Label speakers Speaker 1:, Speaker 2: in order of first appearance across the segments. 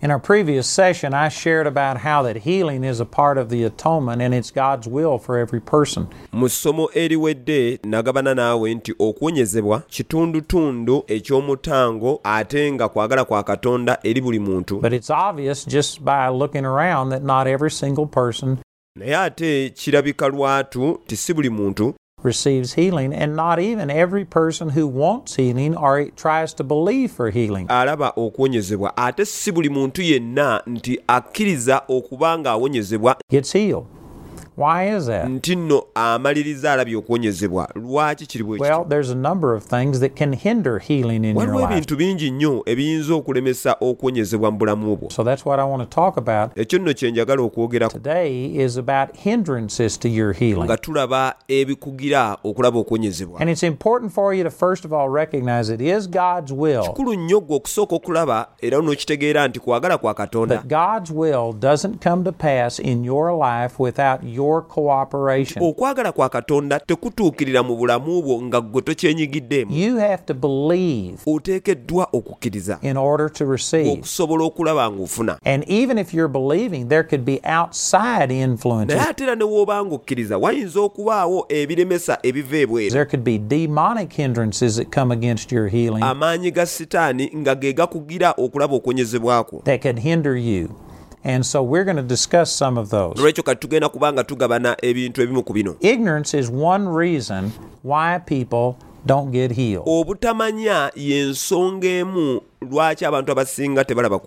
Speaker 1: In our previous session, I shared about how that healing is a part of the atonement and it's God's will for every person.
Speaker 2: mu ssomo eriwedde nagabana naawe nti okuwonyezebwa kitundutundu eky'omutango ate nga kwagala kwa katonda eri buli muntu
Speaker 1: But it's obvious just by looking around that not every single person
Speaker 2: naye ate kirabika lwatu ti si buli muntu
Speaker 1: receives healing, and not even every person who wants healing or tries to believe for healing.
Speaker 2: alaba okuwonyezebwa ate si buli muntu yenna nti akkiriza okuba ng'awonyezebwa
Speaker 1: gets healed. Why is that?
Speaker 2: nti nno amaliriza alabye okuwonyezebwa lwaki kiri
Speaker 1: Well, there's a number of things that can hinder healing in your
Speaker 2: waliwo
Speaker 1: life.
Speaker 2: ebintu bingi nnyo ebiyinza okulemesa okuwonyezebwa mu bulamu bwo
Speaker 1: So that's what I want to talk about
Speaker 2: ekyo nno kye njagala okwogerako
Speaker 1: today is about hindrances to your healing.
Speaker 2: nga tulaba ebikugira okulaba okuwonyezebwa
Speaker 1: And it's important for you to first of all recognize it is God's will.
Speaker 2: kikulu nnyo gwe okusooka okulaba era n'okitegeera nti kwagala kwa katonda
Speaker 1: But God's will doesn't come to pass in your life without your cooperation.
Speaker 2: okwagala kwa katonda tekutuukirira mu bulamu bwo nga ggwe
Speaker 1: You have to believe
Speaker 2: oteekeddwa okukkiriza
Speaker 1: in order to receive.
Speaker 2: okusobola okulaba ng'ofuna
Speaker 1: And even if you're believing, there could be outside influences.
Speaker 2: naye ate era ne ng'okkiriza wayinza okubaawo ebiremesa ebiva ebweru
Speaker 1: There could be demonic hindrances that come against your healing
Speaker 2: amaanyi ga sitaani nga ge gakugira okulaba
Speaker 1: that could hinder you. And so we're going to discuss some of those.
Speaker 2: olwekyo kati tugenda kuba tugabana ebintu ebimu ku bino
Speaker 1: Ignorance is one reason why people don't get healed.
Speaker 2: obutamanya y'ensonga emu lwaki abantu abasinga tebalaba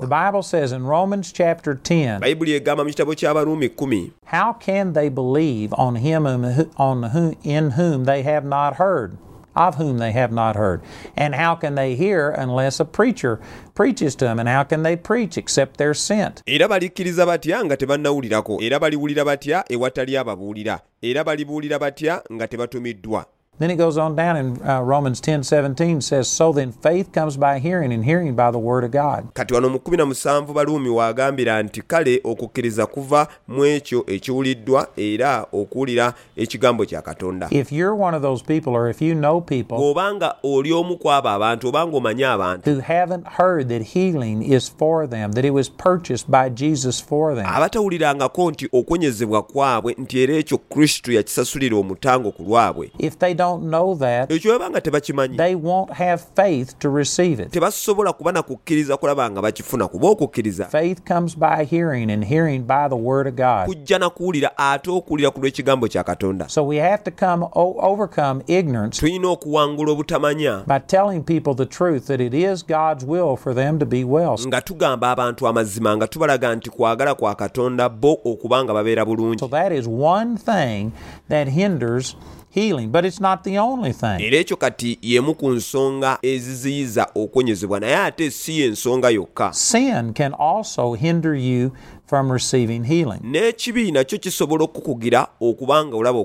Speaker 1: The Bible says in Romans chapter 10,
Speaker 2: bayibuli egamba mu kitabo ky'abaruumi kumi
Speaker 1: how can they believe on him on whom, in whom they have not heard? Of whom they have not heard. And how can they hear unless a preacher preaches to them? And how can they preach except they're sent?
Speaker 2: era batya nga tebannawulirako era baliwulira batya ewatali ababuulira era balibuulira batya nga tebatumiddwa
Speaker 1: Then it goes on down in uh, Romans 10 17 says, So then faith comes by hearing, and hearing by the word of God.
Speaker 2: kati wano mu 17 baluumi waagambira nti kale okukkiriza kuva mu ekyo ekiwuliddwa era okuwulira ekigambo kya katonda
Speaker 1: If you're one of those people, or if you know people
Speaker 2: bw'obanga oli omu ku abo abantu obanga omanyi abantu
Speaker 1: who haven't heard that healing is for them, that it was purchased by Jesus for them,
Speaker 2: abatawulirangako nti okwenyezebwa kwabwe nti era ekyo kristo yakisasulira omutango ku lwabwe
Speaker 1: if they don't know that,
Speaker 2: ekyo bwebanga tebakimanyi
Speaker 1: they won't have faith to receive it.
Speaker 2: tebasobola kuba na kukkiriza kulaba nga bakifuna kuba okukkiriza
Speaker 1: Faith comes by hearing, and hearing by the word of God.
Speaker 2: kujja na kuwulira ate okuwulira ku lw'ekigambo kya katonda
Speaker 1: So we have to come o- overcome ignorance
Speaker 2: tulina okuwangula obutamanya
Speaker 1: by telling people the truth that it is God's will for them to be well.
Speaker 2: nga tugamba abantu amazima nga tubalaga nti kwagala kwa katonda bo okuba nga babeera bulungi
Speaker 1: So that is one thing that hinders healing, but it's not the only thing.
Speaker 2: era ekyo kati y'emu ku nsonga eziziyiza okwenyezebwa naye ate si y'ensonga yokka
Speaker 1: Sin can also hinder you from receiving healing.
Speaker 2: n'ekibi nakyo kisobola okukugira okuba nga olaba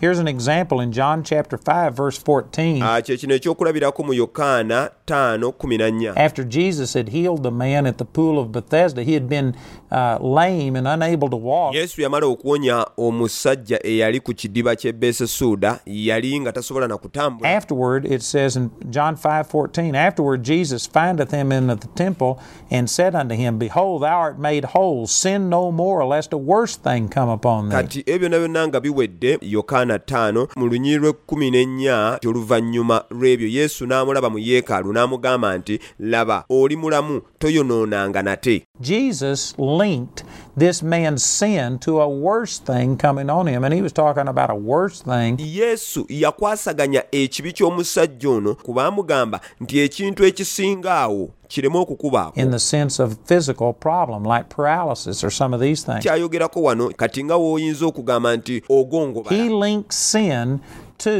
Speaker 1: Here's an example in John chapter 5 verse 14.
Speaker 2: Ah, kye kino ekyokulabirako mu yokaana 5:14
Speaker 1: After Jesus had healed the man at the pool of Bethesda, he had been uh, lame and unable to walk.
Speaker 2: yesu yamala okuwonya omusajja eyali ku kidiba ky'e besesuuda yali nga tasobola na kutambula
Speaker 1: Afterward, it says in John 5:14, afterward Jesus findeth him in the temple and said unto him, Behold, thou art made whole, sin no more, lest a worse thing come upon thee.
Speaker 2: kati ebyo byonna byonna nga biwedde yokaana 5 mu lunyiri lw'ekkumi n'ennya oluvannyuma lw'ebyo yesu n'amulaba mu yeekaalu n'amugamba nti laba oli mulamu toyonoonanga nate
Speaker 1: Jesus linked this man's sin to a worse thing coming on him, and he was talking about a worse thing.
Speaker 2: yesu yakwasaganya ekibi ky'omusajja ono kuba amugamba nti ekintu ekisinga awo kireme okukubaako
Speaker 1: In the sense of physical problem like paralysis or some of these things.
Speaker 2: kyayogerako wano kati nga w'oyinza okugamba nti ogongobala
Speaker 1: He links sin to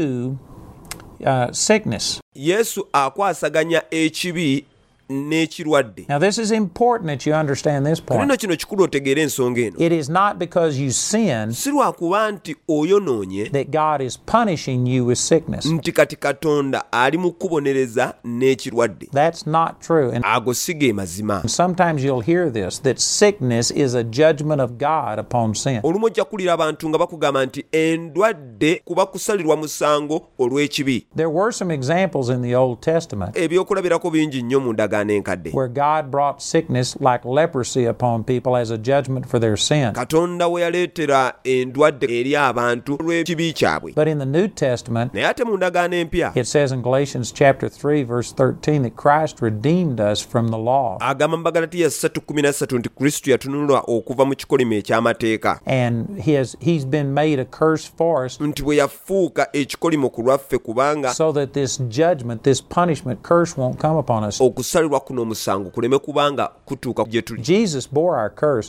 Speaker 1: uh, sickness.
Speaker 2: yesu akwasaganya ekibi n'ekirwadde
Speaker 1: Now, this is important that you understand this point.
Speaker 2: kino kikulu otegeera ensonga eno
Speaker 1: It is not because you sin
Speaker 2: si lwakuba nti oyonoonye
Speaker 1: that God is punishing you with sickness.
Speaker 2: nti kati katonda ali mu kubonereza n'ekirwadde
Speaker 1: That's not true. And
Speaker 2: ago si ge mazima
Speaker 1: sometimes you'll hear this that sickness is a judgment of God upon sin.
Speaker 2: olumu ojja kuwulira abantu nga bakugamba nti endwadde kuba kusalirwa musango olw'ekibi
Speaker 1: There were some examples in the Old Testament
Speaker 2: ebyokulabirako bingi nnyo mu ndagaano endagaano enkadde
Speaker 1: where God brought sickness like leprosy upon people as a judgment for their sin.
Speaker 2: katonda we yaleetera endwadde eri abantu olw'ekibi kyabwe
Speaker 1: But in the New Testament,
Speaker 2: naye ate mu ndagaano empya
Speaker 1: it says in Galatians chapter 3 verse 13 that Christ redeemed us from the law.
Speaker 2: agamba mu bagalatiya 3:13 nti kristo yatunulwa okuva mu kikolimo eky'amateeka
Speaker 1: And he has, he's been made a curse for us
Speaker 2: nti bwe yafuuka ekikolimo ku lwaffe kubanga
Speaker 1: so that this judgment, this punishment, curse won't come upon us.
Speaker 2: olwalirwa kuno omusango kuleme kubanga kutuuka gye tuli.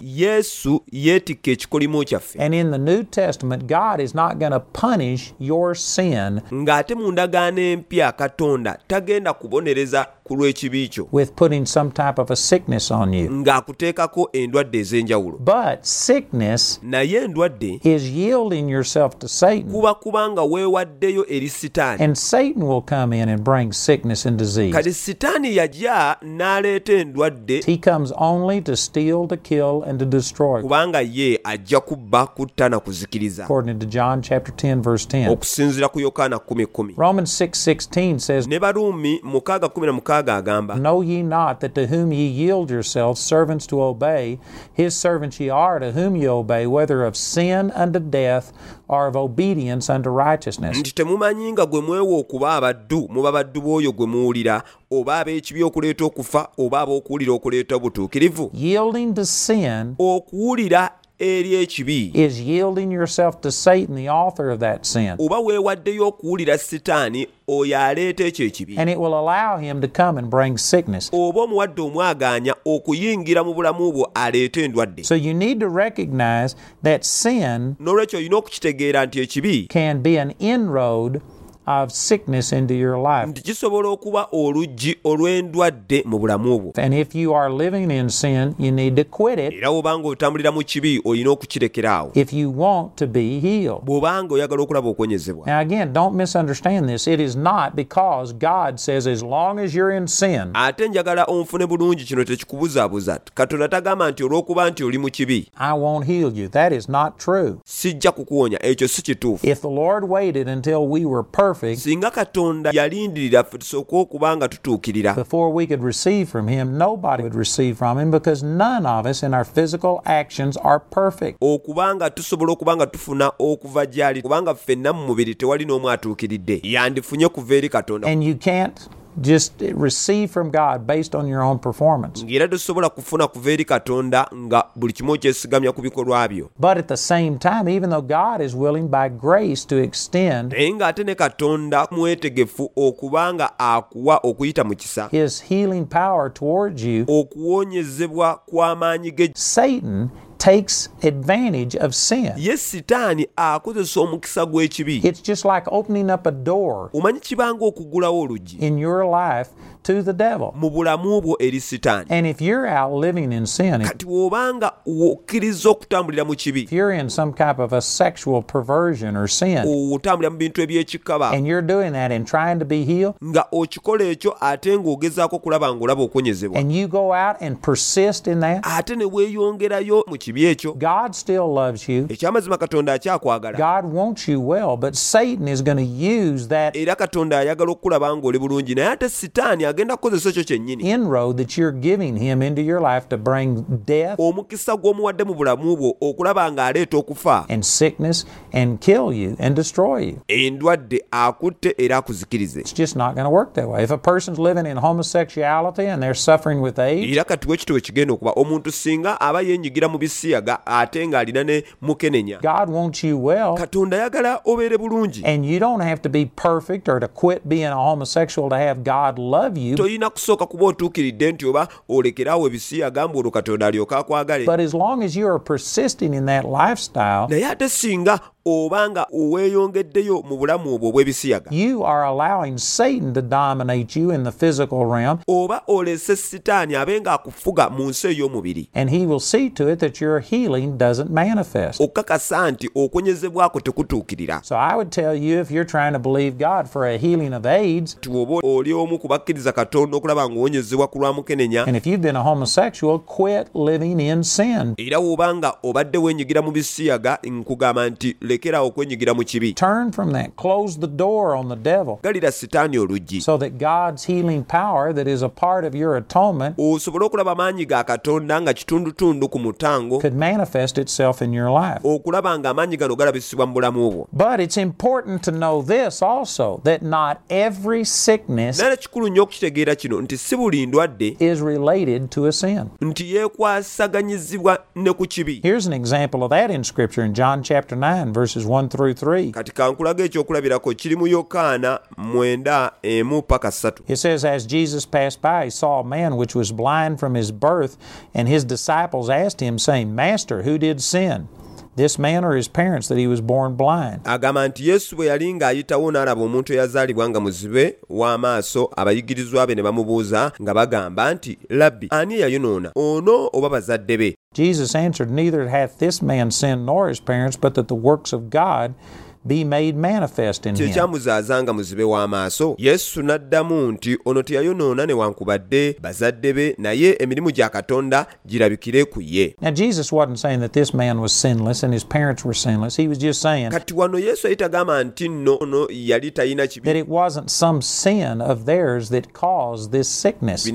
Speaker 2: Yesu yeetikka ekikolimo kyaffe. Ng'ate mu ndagaano empya katonda tagenda kubonereza ku lw'ekibi kyo
Speaker 1: with putting some type of a sickness on you.
Speaker 2: ng'akuteekako endwadde ez'enjawulo
Speaker 1: But sickness
Speaker 2: naye endwadde
Speaker 1: is yielding yourself to Satan.
Speaker 2: kuba kubanga weewaddeyo eri sitaani
Speaker 1: And Satan will come in and bring sickness and disease.
Speaker 2: kati sitaani yajja n'aleeta endwadde
Speaker 1: He comes only to steal, to kill, and to destroy.
Speaker 2: kubanga ye ajja kubba kutta na kuzikiriza
Speaker 1: According to John chapter 10, verse 10.
Speaker 2: okusinziira ku yokaana 10:10
Speaker 1: Romans 6:16 says,
Speaker 2: ne baruumi 6:16
Speaker 1: Know ye not that to whom ye yield yourselves servants to obey, his servants ye are to whom ye obey, whether of sin unto death or of obedience unto righteousness.
Speaker 2: nti temumanyi nga gwe mwewa okuba abaddu muba baddu b'oyo gwe muwulira oba ab'ekibi okuleeta okufa oba ab'okuwulira okuleeta obutuukirivu
Speaker 1: Yielding to sin
Speaker 2: okuwulira ekibi
Speaker 1: is yielding yourself to Satan, the author of that sin.
Speaker 2: oba weewaddeyo okuwulira sitaani oyo aleeta ekyo ekibi
Speaker 1: And it will allow him to come and bring sickness.
Speaker 2: oba omuwadde omwagaanya okuyingira mu bulamu bwo aleete endwadde
Speaker 1: So you need to recognize that sin
Speaker 2: n'olwekyo olina okukitegeera nti ekibi
Speaker 1: can be an inroad of sickness into your life.
Speaker 2: kisobola okuba oluggi olw'endwadde mu bulamu bwo
Speaker 1: And if you are living in sin, you need to quit it
Speaker 2: era bw'obanga otambulira mu kibi olina okukirekeraawo
Speaker 1: if you want to be healed.
Speaker 2: bw'obanga oyagala okulaba okwenyezebwa
Speaker 1: Now, again, don't misunderstand this. It is not because God says, as long as you're in sin,
Speaker 2: ate njagala onfune bulungi kino tekikubuzaabuza katonda tagamba nti olw'okuba nti oli mu kibi
Speaker 1: I won't heal you. That is not true.
Speaker 2: sijja kukuwonya ekyo si kituufu
Speaker 1: If the Lord waited until we were perfect
Speaker 2: singa katonda yalindirira ffe tusooke okuba nga tutuukirira.
Speaker 1: before we could receive from Him, nobody would receive from Him because none of us in our physical actions are perfect.
Speaker 2: okuba nga tusobola okuba nga tufuna okuva gy'ali kubanga ffenna mu mubiri tewali n'omu atuukiridde. Yandifunye kuva eri katonda.
Speaker 1: And you can't just receive from God based on your own performance.
Speaker 2: ng'era tosobola kufuna kuva eri katonda nga buli kimu okyesigamya ku bikolwa byo
Speaker 1: But at the same time, even though God is willing by grace to extend
Speaker 2: naye ng'ate ne katonda mwetegefu okuba nga akuwa okuyita mu kisa
Speaker 1: His healing power towards you,
Speaker 2: okuwonyezebwa kw'amaanyi ge
Speaker 1: Satan takes advantage of sin.
Speaker 2: ye sitaani akozesa ah, omukisa gw'ekibi
Speaker 1: It's just like opening up a door
Speaker 2: omanyi kibanga
Speaker 1: in your life to the devil.
Speaker 2: mu bulamu bwo eri sitaani.
Speaker 1: And if you're out living in sin, if
Speaker 2: kati bw'obanga okkiriza okutambulira mu kibi.
Speaker 1: you're in some type of a sexual perversion or sin,
Speaker 2: otambulira mu bintu eby'ekikaba.
Speaker 1: and you're doing that and trying to be healed,
Speaker 2: nga okikola ekyo ate ng'ogezaako kulaba ng'olaba okwenyezebwa
Speaker 1: and you go out and persist in that,
Speaker 2: ate ne weeyongerayo mu kibi ekyo.
Speaker 1: God still loves you.
Speaker 2: ekyamazima katonda akyakwagala.
Speaker 1: God wants you well, but Satan is going to use that
Speaker 2: era katonda ayagala okulaba ng'oli bulungi naye ate sitaani agenda kukozesa ekyo kyennyini
Speaker 1: inroad that you're giving him into your life to bring death
Speaker 2: omukisa gw'omuwadde mu bulamu bwo okulaba ng'aleeta okufa
Speaker 1: and sickness and kill you and destroy you.
Speaker 2: endwadde akutte era akuzikirize
Speaker 1: It's just not going to work that way. If a person's living in homosexuality and they're suffering with AIDS,
Speaker 2: era kati wekitibwe kigenda okuba omuntu singa aba mu bisiyaga ate ng'alina ne mukenenya
Speaker 1: God wants you well,
Speaker 2: katonda ayagala obeere bulungi
Speaker 1: and you don't have to be perfect or to quit being a homosexual to have God love you.
Speaker 2: Tolina kusooka kuba otuukiridde nti oba olekeraawo ebisiyaga mbu olwo katonda alyoka akwagale.
Speaker 1: But as long as you are persisting in that lifestyle,
Speaker 2: naye ate singa oba nga oweeyongeddeyo mu bulamu obwo obw'ebisiyaga. Oba olese sitaani abe ng'akufuga mu nsi ey'omubiri. Okakasa nti okunyezebwako tekutuukirira. Tuoba oli omu ku bakkiriza katonda okulaba ng'owonyezebwa ku lwa mukenenya era woba nga obadde weenyigira mu bisiyaga nkugamba nti lekeraawo okwenyigira mu kibi. Galira sitaani oluggi. Osobole okulaba amaanyi ga katonda nga kitundutundu ku mutango okulaba ng'amaanyi gano galabisibwa mu bulamu bwo
Speaker 1: But it's important to know this also that not every sickness is related to a sin. Here's an example of that in Scripture in John chapter 9, verse verses 1 through 3.
Speaker 2: kati kankulaga ekyokulabirako kiri mu yokaana mwenda emu paka ssatu
Speaker 1: It says, As Jesus passed by, he saw a man which was blind from his birth, and his disciples asked him, saying, Master, who did sin? This man or his parents that he was born blind?
Speaker 2: agamba nti yesu bwe yali ng'ayitawo n'alaba omuntu eyazaalibwa nga muzibe w'amaaso abayigirizwa be ne bamubuuza nga bagamba nti labbi ani eyayonoona ono oba bazadde be
Speaker 1: Jesus answered, Neither hath this man sinned nor his parents, but that the works of God be made manifest in
Speaker 2: kye
Speaker 1: him.
Speaker 2: kyamuzaaza nga muzibe w'amaaso yesu n'addamu nti ono teyayonoona newankubadde bazadde be naye emirimu gya katonda girabikire ku ye
Speaker 1: Now, Jesus wasn't saying that this man was sinless and his parents were sinless. He was just saying
Speaker 2: kati wano yesu yali tagamba nti nno ono yali talina kibi
Speaker 1: that it wasn't some sin of theirs that caused this sickness.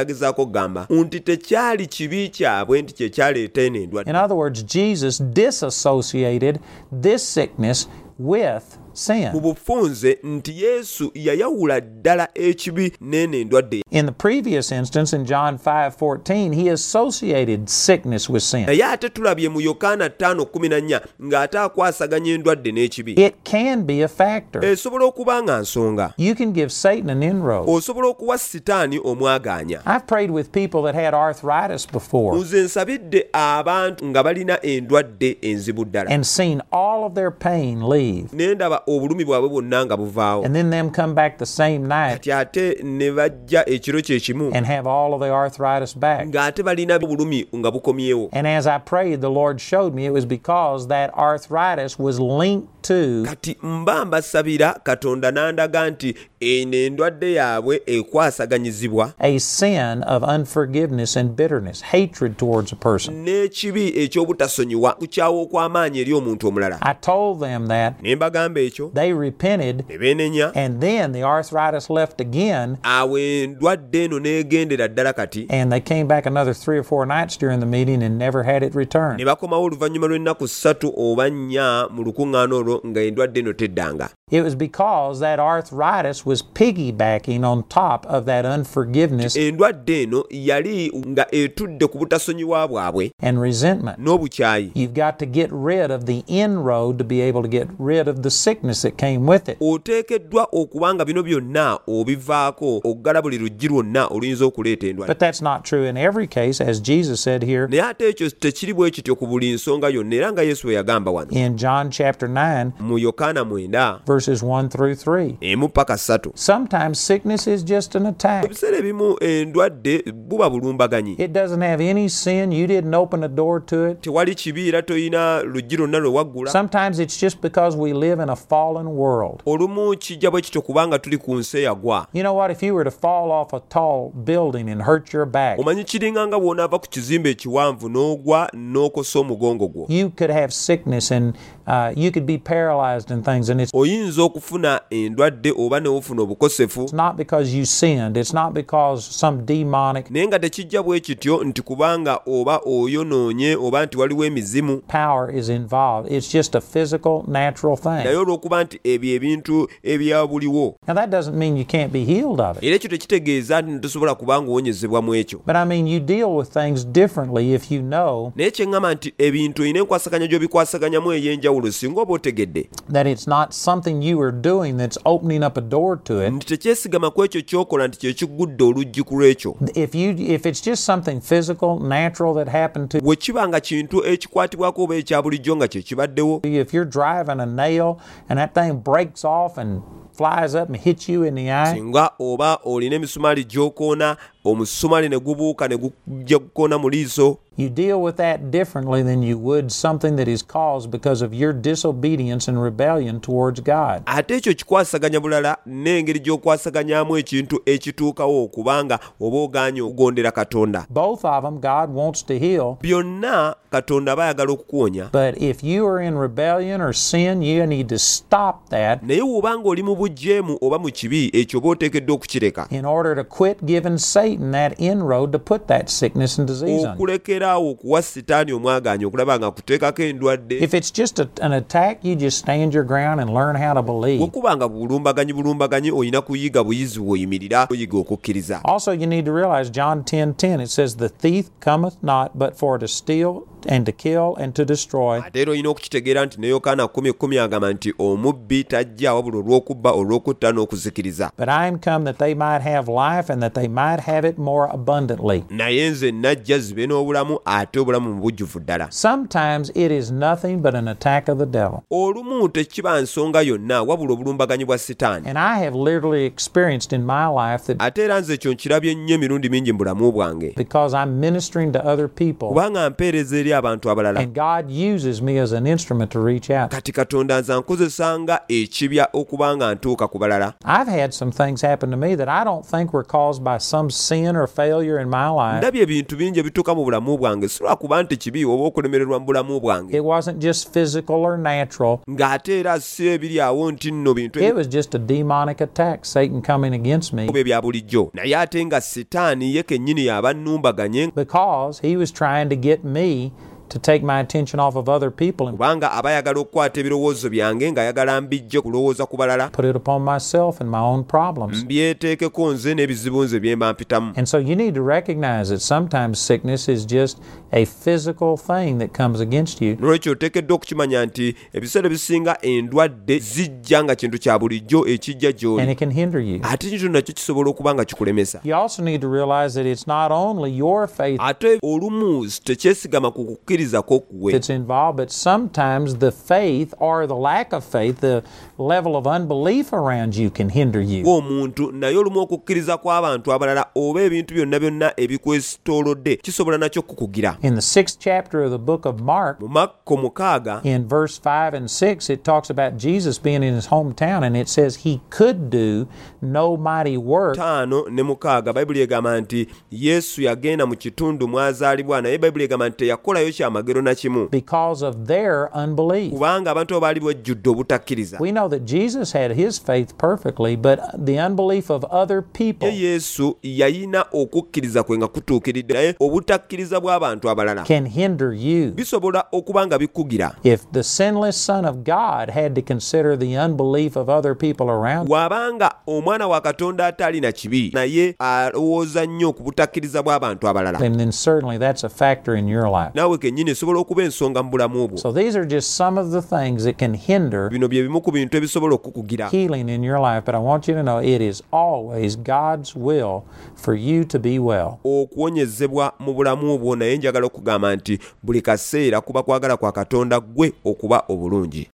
Speaker 2: agezaako okugamba nti tekyali kibi kyabwe nti kye kyaleeta eno endwadde
Speaker 1: In other words, Jesus disassociated this sickness with
Speaker 2: mu
Speaker 1: sin.
Speaker 2: bufunze nti yesu yayawula ddala ekibi n'eno endwadde
Speaker 1: In the previous instance in John 5:14, he associated sickness with sin.
Speaker 2: naye ate tulabye mu yokaana 5:14 ng'ate akwasaganya endwadde n'ekibi
Speaker 1: It can be a factor.
Speaker 2: esobola okuba nga nsonga
Speaker 1: You can give Satan an inroad.
Speaker 2: osobola okuwa sitaani omwagaanya
Speaker 1: I've prayed with people that had arthritis before
Speaker 2: nze nsabidde abantu nga balina endwadde enzibu ddala
Speaker 1: and seen all of their pain leave
Speaker 2: ne ndaba obulumi bwabwe bwonna nga buvaawo
Speaker 1: and then them come back the same night
Speaker 2: kati ate ne bajja ekiro kye kimu
Speaker 1: and have all of the arthritis back.
Speaker 2: ng'ate balina obulumi nga bukomyewo
Speaker 1: And as I prayed, the Lord showed me it was because that arthritis was linked to
Speaker 2: kati mba mbasabira katonda n'andaga nti eno endwadde yaabwe ekwasaganyizibwa
Speaker 1: a sin of unforgiveness and bitterness, hatred towards a person.
Speaker 2: n'ekibi ekyobutasonyiwa kukyawa okw'amaanyi eri omuntu omulala
Speaker 1: I told them that
Speaker 2: ne mbagamba ekyo.
Speaker 1: They repented,
Speaker 2: ne beenenya
Speaker 1: and then the arthritis left again,
Speaker 2: awo endwadde eno n'egendera ddala kati.
Speaker 1: And they came back another three or four nights during the meeting and never had it
Speaker 2: ne bakomawo oluvannyuma lw'ennaku ssatu oba nnya mu lukuŋŋaana olwo nga endwadde eno teddanga.
Speaker 1: It was because that arthritis was piggybacking on top of that unforgiveness
Speaker 2: endwadde eno yali nga etudde ku butasonyiwa bwabwe
Speaker 1: and resentment.
Speaker 2: n'obukyayi.
Speaker 1: You've got to get rid of the inroad to be able to get rid of the sickness that came with it.
Speaker 2: oteekeddwa bino byonna obivaako oggala buli luggi lwonna oluyinza okuleeta endwadde
Speaker 1: But that's not true in every case, as Jesus said here
Speaker 2: naye ate ekyo tekiri bwe kityo ku buli nsonga yonna era nga yesu bwe yagamba wano
Speaker 1: in John chapter 9,
Speaker 2: mu yokaana mwenda
Speaker 1: verses 1 through 3.
Speaker 2: emu paka ssatu
Speaker 1: Sometimes sickness is just an attack.
Speaker 2: ebiseera ebimu endwadde buba bulumbaganyi
Speaker 1: It doesn't have any sin. You didn't open a door to it.
Speaker 2: tewali kibi era toyina luggi lwonna lwe waggula
Speaker 1: Sometimes it's just because we live in a fallen world.
Speaker 2: olumu kijja bwe kityo kubanga tuli ku nsi eyagwa
Speaker 1: You know what? If you were to fall off a tall building and hurt your back,
Speaker 2: omanyi kiringa nga bw'onaava ku kizimbe ekiwanvu n'ogwa n'okosa omugongo gwo
Speaker 1: you could have sickness and uh, you could be paralyzed and things. And it's
Speaker 2: oyinza okufuna endwadde oba newofuna obukosefu
Speaker 1: not because you sinned, it's not because some demonic
Speaker 2: naye nga tekijja bwe kityo nti kubanga oba oyonoonye oba nti waliwo emizimu
Speaker 1: power is involved. It's just a physical, natural
Speaker 2: naye
Speaker 1: thing.
Speaker 2: Olw'okuba nti ebyo ebintu ebyabuliwo
Speaker 1: Now, that doesn't mean you can't be healed of it.
Speaker 2: era ekyo tekitegeeza nti tosobola kuba ng'owonyezebwa mu ekyo.
Speaker 1: But I mean, you deal with things differently if you know
Speaker 2: naye kyeŋŋamba nti ebintu olina enkwasaganya gy'obikwasaganyamu ey'enjawulo singa oba otegedde.
Speaker 1: that it's not something you are doing that's opening up a door to it.
Speaker 2: nti tekyesigama ku ekyo ky'okola nti kye kiggudde oluggi ku lw'ekyo.
Speaker 1: If you if it's just something physical, natural that happened to
Speaker 2: bwe kiba nga kintu ekikwatibwako oba ekya bulijjo nga kye kibaddewo
Speaker 1: and that thing breaks off and flies up and hits you in the eye,
Speaker 2: singa oba olina
Speaker 1: you deal with that differently than you would something that is caused because of your disobedience and rebellion towards God.
Speaker 2: ate ekyo kikwasaganya bulala n'engeri ekintu ekituukawo kubanga oba ogaanye katonda
Speaker 1: Both of them, God wants to heal.
Speaker 2: byonna katonda aba ayagala okukuwonya
Speaker 1: But if you are in rebellion or sin, you need to stop that
Speaker 2: naye mu oba mu kibi ekyo oba oteekeddwa okukireka
Speaker 1: in order to quit giving Satan that inroad to put that sickness and disease on you.
Speaker 2: Okulekeraawo okuwa sitaani omwagaanya okulaba nga kuteekako endwadde
Speaker 1: If it's just a, an attack, you just stand your ground and learn how to believe.
Speaker 2: bwekuba nga bulumbaganyi bulumbaganyi olina kuyiga buyizi bw'oyimirira oyiga okukkiriza
Speaker 1: Also, you need to realize John 10 10, it says, The thief cometh not but for to steal and to kill and to destroy.
Speaker 2: ate era olina okukitegeera nti ne yokaana 1 agamba nti omubbi tajja wabula olw'okubba olw'okutta n'okuzikiriza
Speaker 1: But I am come that they might have life and that they might have it more abundantly.
Speaker 2: naye nze najja zibe n'obulamu ate obulamu mu bujjuvu ddala
Speaker 1: Sometimes it is nothing but an attack of the devil.
Speaker 2: olumu tekiba nsonga yonna wabula obulumbaganyi bwa sitaani
Speaker 1: And I have literally experienced in my life that
Speaker 2: ate era nze ekyo nkirabye nnyo emirundi mingi mu bulamu bwange
Speaker 1: because I'm ministering to other people
Speaker 2: kubanga mpeereza eri abantu abalala.
Speaker 1: And God uses me as an instrument to reach out.
Speaker 2: kati katonda nze ankozesanga ekibya okuba nga ntuuka ku balala.
Speaker 1: I've had some things happen to me that I don't think were caused by some sin or failure in my life.
Speaker 2: ndabye ebintu bingi ebituuka mu bulamu bwange. Si lwakuba nti kibi oba okulemererwa mu bulamu bwange.
Speaker 1: It wasn't just physical or natural.
Speaker 2: ng'ate era si ebiri awo nti nno bintu
Speaker 1: It was just a demonic attack, Satan coming me.
Speaker 2: ebya bulijjo. Naye ate nga sitaani ye kennyini yaba nnumbaganye
Speaker 1: because he was trying to get me to take my attention off of other people and
Speaker 2: kubanga aba ayagala okukwata ebirowoozo byange ng'ayagala mbijje kulowooza ku balala
Speaker 1: put it upon myself and my own problems.
Speaker 2: mbyeteekeko nze n'ebizibu nze bye mba mpitamu
Speaker 1: And so you need to recognize that sometimes sickness is just a physical thing that comes against you.
Speaker 2: nolwekyo oteekeddwa okukimanya nti ebiseera ebisinga endwadde zijja nga kintu kya bulijjo ekijja
Speaker 1: and
Speaker 2: gy'oli
Speaker 1: it can hinder you.
Speaker 2: ate kintu nakyo kisobola okuba nga kikulemesa
Speaker 1: You also need to realize that it's not only your faith
Speaker 2: ate olumu tekyesigama ku kukkiriza kw'okuwe
Speaker 1: that's involved, but sometimes the faith or the lack of faith, the level of unbelief around you can hinder you.
Speaker 2: ng'omuntu naye olumu okukkiriza kw'abantu abalala oba ebintu byonna byonna ebikwesitoolodde kisobola nakyo kukugira.
Speaker 1: In the sixth chapter of the book of Mark,
Speaker 2: mu makko mukaaga
Speaker 1: in verse 5 and 6, it talks about Jesus being in his hometown, and it says he could do no mighty work.
Speaker 2: Taano ne mukaaga bayibuli egamba nti yesu yagenda mu kitundu mwazaalibwa naye bayibuli egamba nti teyakolayo kyamagero na kimu.
Speaker 1: because of their unbelief.
Speaker 2: kubanga abantu abo baali bajjudde obutakkiriza
Speaker 1: We know that Jesus had his faith perfectly, but the unbelief of other people
Speaker 2: ye yesu yayina okukkiriza kwe nga kutuukiridde naye obutakkiriza bw'abantu abalala.
Speaker 1: can hinder you.
Speaker 2: bisobola okuba nga bikugira
Speaker 1: If the sinless Son of God had to consider the unbelief of other people around,
Speaker 2: bw'abanga omwana wa katonda atali na kibi naye alowooza nnyo ku butakkiriza bw'abantu abalala.
Speaker 1: then, then
Speaker 2: yennyini esobola okuba ensonga mu bulamu bwo. Bino bye bimu ku bintu ebisobola okukugira. okuwonyezebwa mu bulamu bwo naye njagala okugamba nti buli kaseera kuba kwagala kwa katonda gwe okuba obulungi.